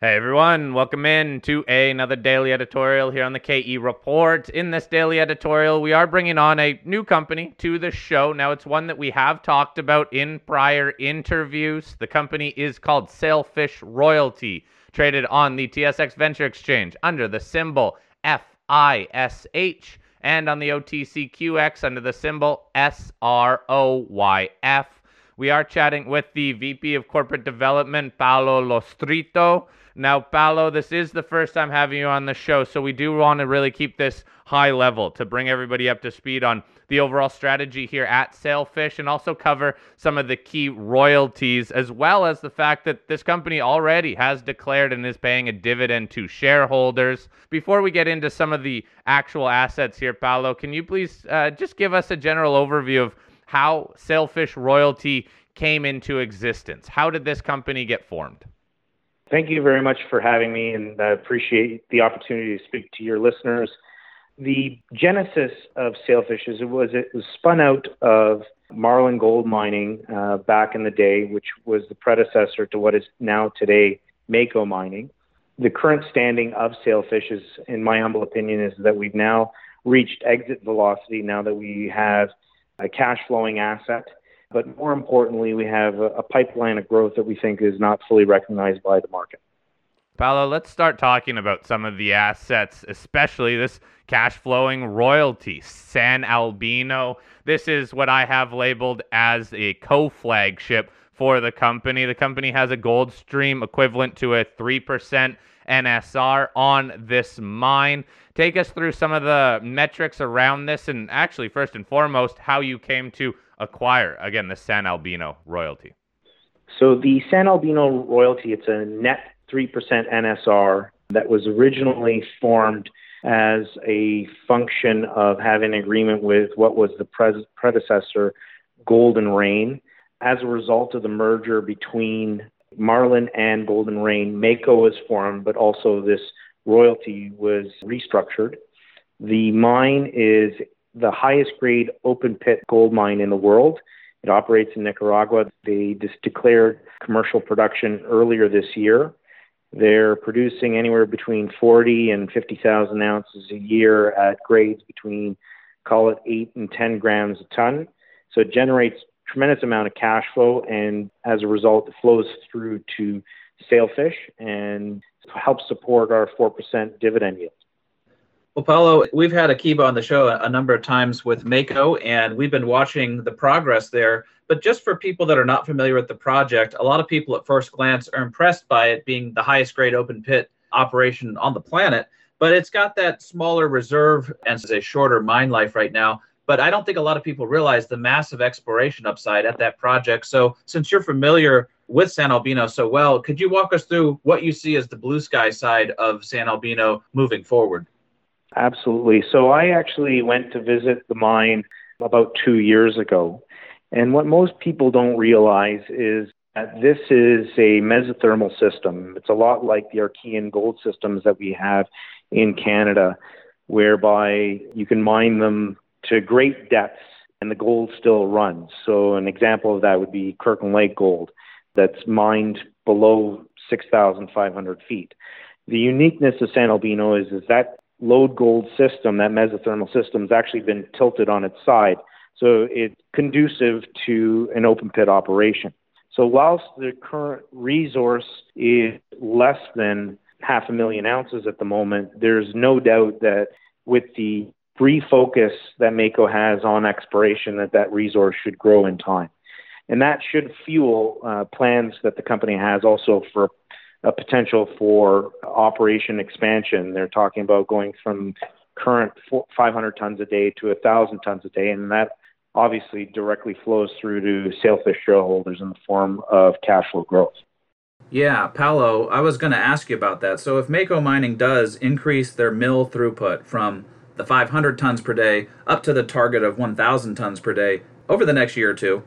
Hey everyone, welcome in to another daily editorial here on the KE Report. In this daily editorial, we are bringing on a new company to the show. Now, it's one that we have talked about in prior interviews. The company is called Sailfish Royalty, traded on the TSX Venture Exchange under the symbol FISH and on the OTCQX under the symbol SROYF. We are chatting with the VP of Corporate Development, Paolo Lostritto. Now, Paolo, this is the first time having you on the show, so we do want to really keep this high level to bring everybody up to speed on the overall strategy here at Sailfish and also cover some of the key royalties, as well as the fact that this company already has declared and is paying a dividend to shareholders. Before we get into some of the actual assets here, Paolo, can you please uh, just give us a general overview of how Sailfish Royalty came into existence? How did this company get formed? Thank you very much for having me, and I appreciate the opportunity to speak to your listeners. The genesis of Sailfish is it was it was spun out of Marlin Gold Mining uh, back in the day, which was the predecessor to what is now today Mako Mining. The current standing of Sailfish is, in my humble opinion, is that we've now reached exit velocity. Now that we have a cash flowing asset but more importantly, we have a, pipeline of growth that we think is not fully recognized by the market. Paolo, let's start talking about some of the assets, especially this cash flowing royalty, San Albino. This is what I have labeled as a co flagship for the company. The company has a gold stream equivalent to a 3% NSR on this mine. Take us through some of the metrics around this, and actually, first and foremost, how you came to acquire, again, the San Albino royalty? So the San Albino royalty, it's a net 3% NSR that was originally formed as a function of having an agreement with what was the pre- predecessor, Golden Reign. As a result of the merger between Marlin and Golden Reign, Mako was formed, but also this royalty was restructured. The mine is the highest grade open pit gold mine in the world. It operates in Nicaragua. They just declared commercial production earlier this year. They're producing anywhere between 40 and 50,000 ounces a year at grades between, call it 8 and 10 grams a ton. So it generates tremendous amount of cash flow, and as a result, it flows through to Sailfish and helps support our 4% dividend yield. Well, Paolo, we've had Akiba on the show a number of times with Mako, and we've been watching the progress there. But just for people that are not familiar with the project, a lot of people at first glance are impressed by it being the highest grade open pit operation on the planet. But it's got that smaller reserve and a shorter mine life right now. But I don't think a lot of people realize the massive exploration upside at that project. So, since you're familiar with San Albino so well, could you walk us through what you see as the blue sky side of San Albino moving forward? Absolutely. So I actually went to visit the mine about two years ago. And what most people don't realize is that this is a mesothermal system. It's a lot like the Archean gold systems that we have in Canada, whereby you can mine them to great depths and the gold still runs. So, an example of that would be Kirkland Lake gold that's mined below 6,500 feet. The uniqueness of San Albino is, is that lode gold system, that mesothermal system, has actually been tilted on its side. So it's conducive to an open pit operation. So whilst the current resource is less than half a million ounces at the moment, there's no doubt that with the refocus that Mako has on exploration, that that resource should grow in time. And that should fuel uh, plans that the company has also for a potential for operation expansion. They're talking about going from current 500 tons a day to 1,000 tons a day, and that obviously directly flows through to Sailfish shareholders in the form of cash flow growth. Yeah, Paolo, I was going to ask you about that. So, if Mako Mining does increase their mill throughput from the 500 tons per day up to the target of 1,000 tons per day over the next year or two,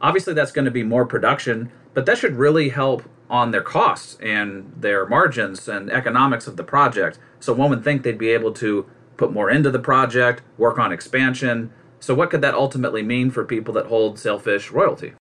obviously that's going to be more production, but that should really help on their costs and their margins and economics of the project. So one would think they'd be able to put more into the project, work on expansion. So what could that ultimately mean for people that hold Sailfish royalty?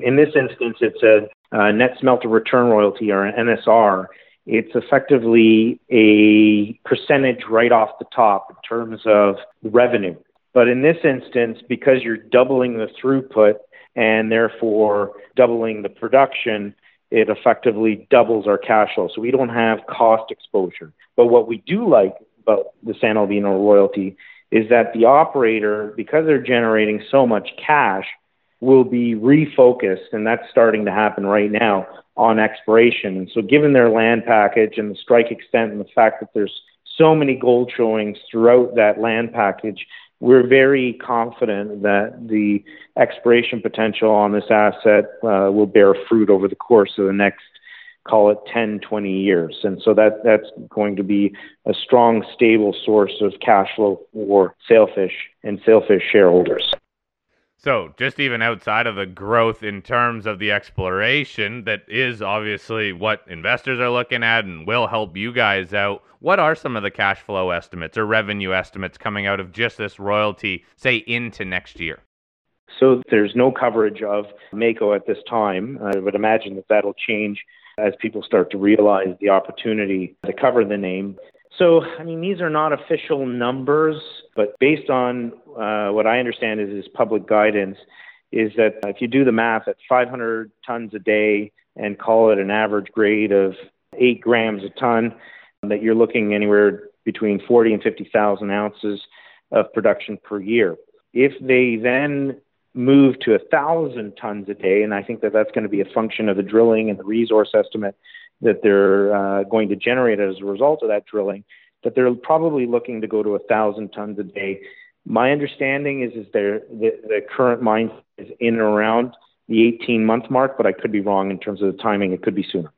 In this instance, it's a, a net smelter return royalty or an NSR, it's effectively a percentage right off the top in terms of revenue. But in this instance, because you're doubling the throughput and therefore doubling the production, it effectively doubles our cash flow. So we don't have cost exposure. But what we do like about the San Albino royalty is that the operator, because they're generating so much cash, will be refocused, and that's starting to happen right now on exploration. And so, given their land package and the strike extent and the fact that there's so many gold showings throughout that land package, we're very confident that the exploration potential on this asset uh, will bear fruit over the course of the next call it 10 20 years. And so that that's going to be a strong stable source of cash flow for sailfish and sailfish shareholders so, just even outside of the growth in terms of the exploration, that is obviously what investors are looking at and will help you guys out. What are some of the cash flow estimates or revenue estimates coming out of just this royalty, say, into next year? So, there's no coverage of Mako at this time. I would imagine that that'll change as people start to realize the opportunity to cover the name. So, I mean, these are not official numbers, but based on uh, what I understand is, is public guidance, is that if you do the math at 500 tons a day and call it an average grade of eight grams a ton, that you're looking anywhere between 40 and 50,000 ounces of production per year. If they then move to thousand tons a day, and I think that that's going to be a function of the drilling and the resource estimate that they're uh, going to generate as a result of that drilling, that they're probably looking to go to a thousand tons a day. My understanding is is there the, the current mine is in and around the 18 month mark, but I could be wrong in terms of the timing. It could be sooner.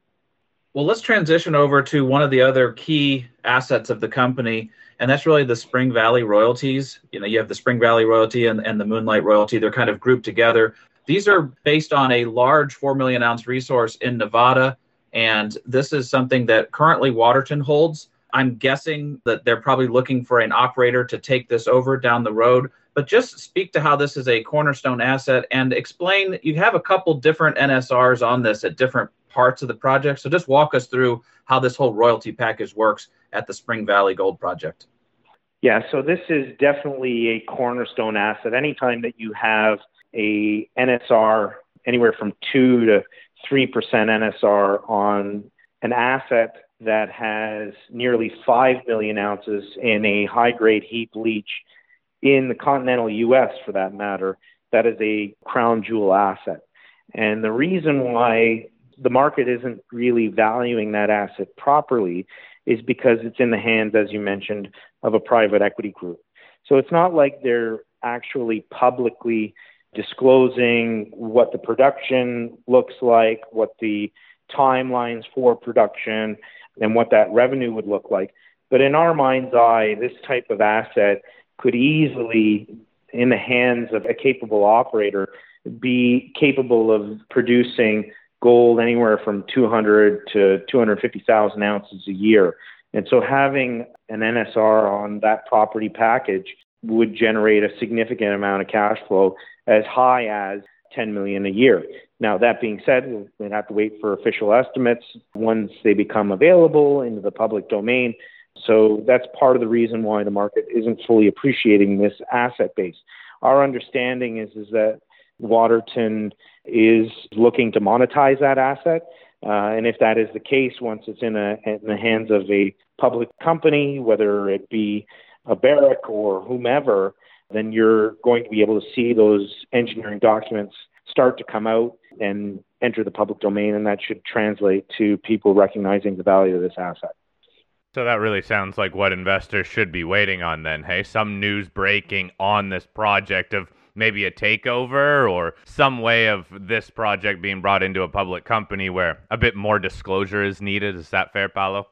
Well, let's transition over to one of the other key assets of the company, and that's really the Spring Valley royalties. You know, you have the Spring Valley royalty and, and the Moonlight royalty. They're kind of grouped together. These are based on a large 4 million ounce resource in Nevada and this is something that currently Waterton holds. I'm guessing that they're probably looking for an operator to take this over down the road. But just speak to how this is a cornerstone asset and explain you have a couple different NSRs on this at different parts of the project. So just walk us through how this whole royalty package works at the Spring Valley Gold Project. Yeah, so this is definitely a cornerstone asset. Anytime that you have a NSR anywhere from two to 3% NSR on an asset that has nearly 5 million ounces in a high grade heap leach in the continental US for that matter, that is a crown jewel asset. And the reason why the market isn't really valuing that asset properly is because it's in the hands, as you mentioned, of a private equity group. So it's not like they're actually publicly disclosing what the production looks like, what the timelines for production, and what that revenue would look like. But in our mind's eye, this type of asset could easily, in the hands of a capable operator, be capable of producing gold anywhere from 200 to 250,000 ounces a year. And so having an NSR on that property package would generate a significant amount of cash flow as high as 10 million a year. Now, that being said, we'd have to wait for official estimates once they become available into the public domain. So that's part of the reason why the market isn't fully appreciating this asset base. Our understanding is, is that Waterton is looking to monetize that asset. Uh, and if that is the case, once it's in, a, in the hands of a public company, whether it be a Barrick or whomever, then you're going to be able to see those engineering documents start to come out and enter the public domain, and that should translate to people recognizing the value of this asset. So that really sounds like what investors should be waiting on then. Hey, some news breaking on this project of maybe a takeover or some way of this project being brought into a public company where a bit more disclosure is needed. Is that fair, Paolo?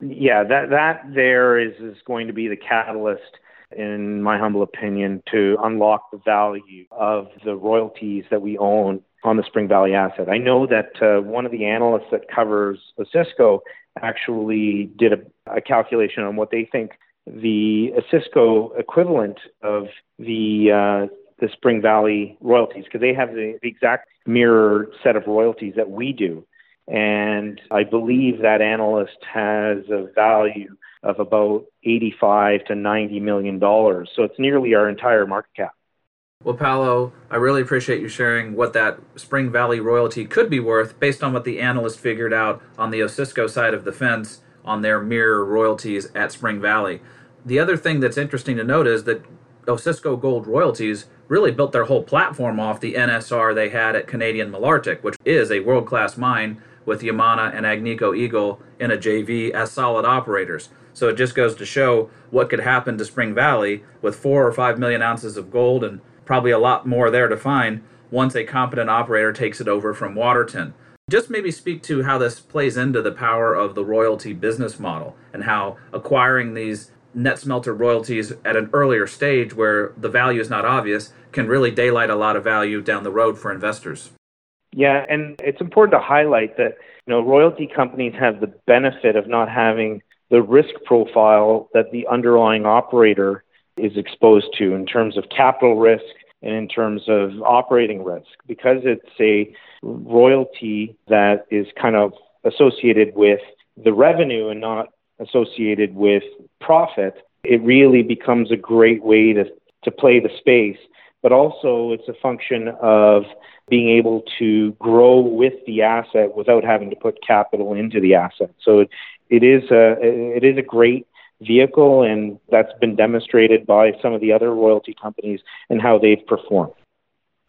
Yeah, that that there is is going to be the catalyst in my humble opinion, to unlock the value of the royalties that we own on the Spring Valley asset. I know that uh, one of the analysts that covers Osisko actually did a, a calculation on what they think the Osisko equivalent of the uh, the Spring Valley royalties, because they have the, the exact mirror set of royalties that we do. And I believe that analyst has a value of about 85 to 90 million dollars. So it's nearly our entire market cap. Well, Paolo, I really appreciate you sharing what that Spring Valley royalty could be worth based on what the analyst figured out on the Osisko side of the fence on their mirror royalties at Spring Valley. The other thing that's interesting to note is that Osisko Gold Royalties really built their whole platform off the NSR they had at Canadian Malartic, which is a world class mine with Yamana and Agnico Eagle in a JV as solid operators. So it just goes to show what could happen to Spring Valley with four or five million ounces of gold and probably a lot more there to find once a competent operator takes it over from Waterton. Just maybe speak to how this plays into the power of the royalty business model and how acquiring these net smelter royalties at an earlier stage where the value is not obvious can really daylight a lot of value down the road for investors. Yeah, and it's important to highlight that you know royalty companies have the benefit of not having the risk profile that the underlying operator is exposed to in terms of capital risk and in terms of operating risk. Because it's a royalty that is kind of associated with the revenue and not associated with profit it really becomes a great way to to play the space but also it's a function of being able to grow with the asset without having to put capital into the asset so it, it is a it is a great vehicle, and that's been demonstrated by some of the other royalty companies and how they've performed.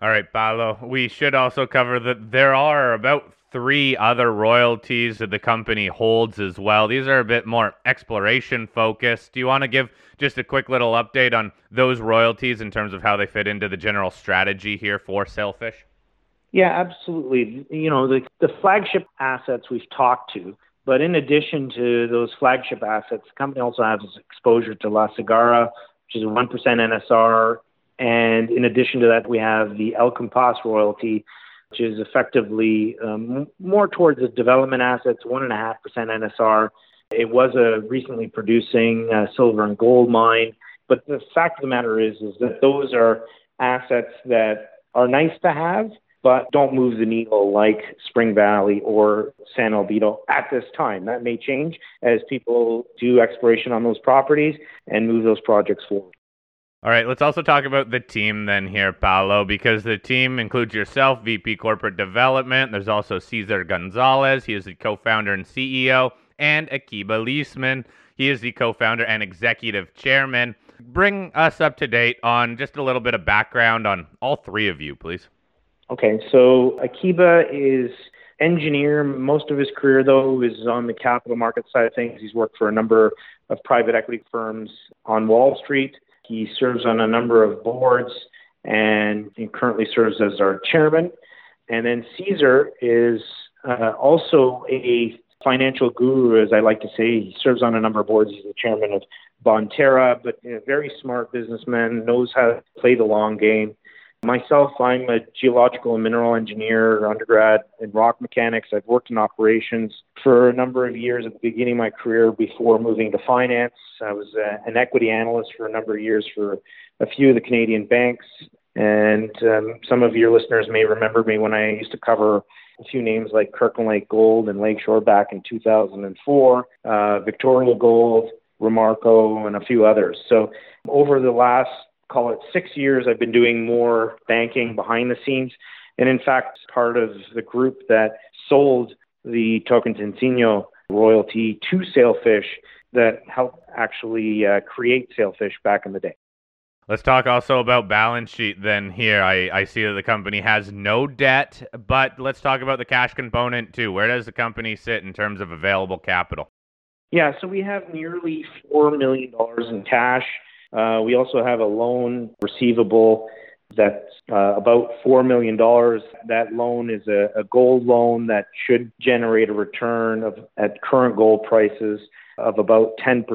All right, Paolo. We should also cover that there are about three other royalties that the company holds as well. These are a bit more exploration focused. Do you want to give just a quick little update on those royalties in terms of how they fit into the general strategy here for Sailfish? Yeah, absolutely. You know, the, the flagship assets we've talked to but in addition to those flagship assets, the company also has exposure to La Cigarra, which is a 1% NSR. And in addition to that, we have the El Compás royalty, which is effectively um, more towards the development assets, 1.5% NSR. It was a recently producing uh, silver and gold mine. But the fact of the matter is, is that those are assets that are nice to have, but don't move the needle like Spring Valley or San Albino at this time. That may change as people do exploration on those properties and move those projects forward. All right, let's also talk about the team then here, Paolo, because the team includes yourself, VP Corporate Development. There's also Cesar Gonzalez. He is the co founder and CEO, and Akiba Leisman. He is the co founder and executive chairman. Bring us up to date on just a little bit of background on all three of you, please. Okay, so Akiba is engineer. Most of his career, though, is on the capital market side of things. He's worked for a number of private equity firms on Wall Street. He serves on a number of boards and he currently serves as our chairman. And then Cesar is uh, also a financial guru, as I like to say. He serves on a number of boards. He's the chairman of Bonterra, but a very smart businessman, knows how to play the long game. Myself, I'm a geological and mineral engineer, undergrad in rock mechanics. I've worked in operations for a number of years at the beginning of my career before moving to finance. I was a, an equity analyst for a number of years for a few of the Canadian banks. And um, some of your listeners may remember me when I used to cover a few names like Kirkland Lake Gold and Lakeshore back in 2004, uh, Victoria Gold, Romarco, and a few others. So over the last call it six years, I've been doing more banking behind the scenes. And in fact, part of the group that sold the Token Tocantinzinho royalty to Sailfish that helped actually uh, create Sailfish back in the day. Let's talk also about balance sheet then here. I, I see that the company has no debt, but let's talk about the cash component too. Where does the company sit in terms of available capital? Yeah, so we have nearly $4 million in cash. Uh, we also have a loan receivable that's uh, about $4 million. That loan is a, a, gold loan that should generate a return of at current gold prices of about 10%.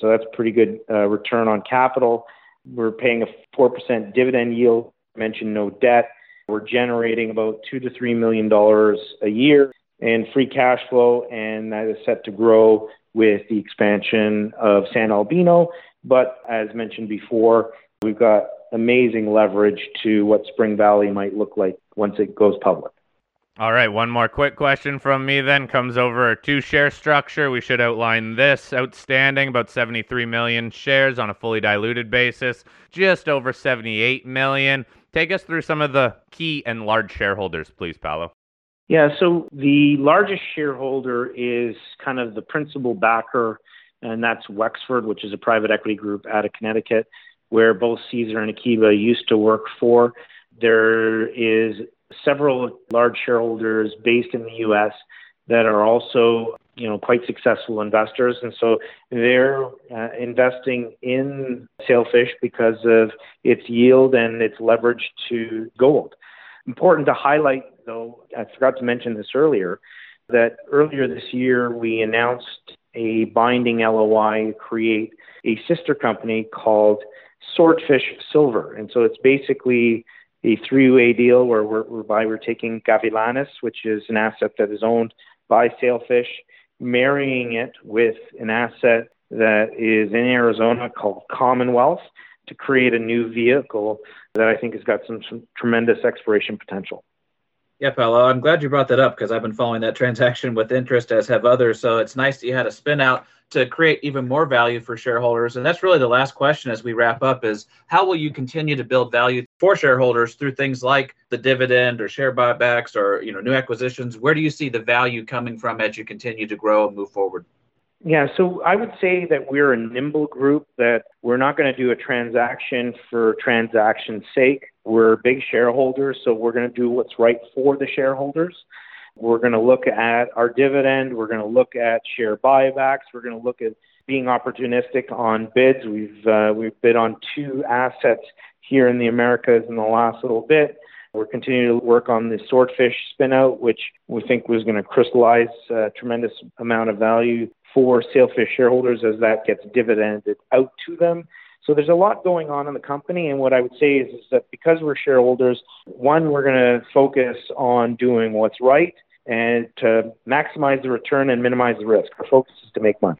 So that's pretty good uh, return on capital. We're paying a 4% dividend yield. Mentioned no debt. We're generating about two to three million dollars a year in free cash flow, and that is set to grow with the expansion of San Albino but as mentioned before, we've got amazing leverage to what Spring Valley might look like once it goes public. All right, one more quick question from me then comes over a two share structure. We should outline this outstanding about 73 million shares on a fully diluted basis, just over 78 million. Take us through some of the key and large shareholders, please, Paolo. Yeah, so the largest shareholder is kind of the principal backer, and that's Wexford, which is a private equity group out of Connecticut, where both Cesar and Akiba used to work for. There is several large shareholders based in the U.S. that are also, you know, quite successful investors, and so they're uh, investing in Sailfish because of its yield and its leverage to gold. Important to highlight, though, I forgot to mention this earlier, that earlier this year we announced a binding LOI to create a sister company called Swordfish Silver, and so it's basically a three-way deal where we're, whereby we're taking Gavilanes, which is an asset that is owned by Sailfish, marrying it with an asset that is in Arizona called Commonwealth to create a new vehicle that I think has got some, some tremendous exploration potential. Yeah, Paolo, I'm glad you brought that up because I've been following that transaction with interest, as have others. So it's nice that you had a spin out to create even more value for shareholders. And that's really the last question as we wrap up is how will you continue to build value for shareholders through things like the dividend or share buybacks or you know new acquisitions? Where do you see the value coming from as you continue to grow and move forward? Yeah, so I would say that we're a nimble group that we're not going to do a transaction for transaction's sake. We're big shareholders, so we're going to do what's right for the shareholders. We're going to look at our dividend. We're going to look at share buybacks. We're going to look at being opportunistic on bids. We've uh, we've bid on two assets here in the Americas in the last little bit. We're continuing to work on the swordfish spinout, which we think was going to crystallize a tremendous amount of value for Sailfish shareholders as that gets dividended out to them. So there's a lot going on in the company, and what I would say is, is that because we're shareholders, one, we're going to focus on doing what's right and to maximize the return and minimize the risk. Our focus is to make money.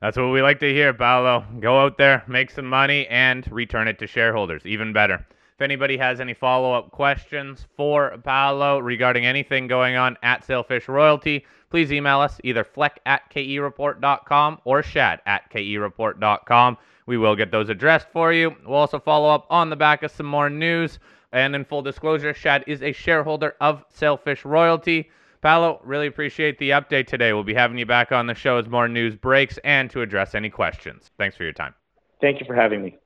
That's what we like to hear, Paolo. Go out there, make some money, and return it to shareholders. Even better. If anybody has any follow up questions for Paolo regarding anything going on at Sailfish Royalty, please email us either fleck at kereport.com or shad at kereport.com. We will get those addressed for you. We'll also follow up on the back of some more news. And in full disclosure, Shad is a shareholder of Sailfish Royalty. Paolo, really appreciate the update today. We'll be having you back on the show as more news breaks and to address any questions. Thanks for your time. Thank you for having me.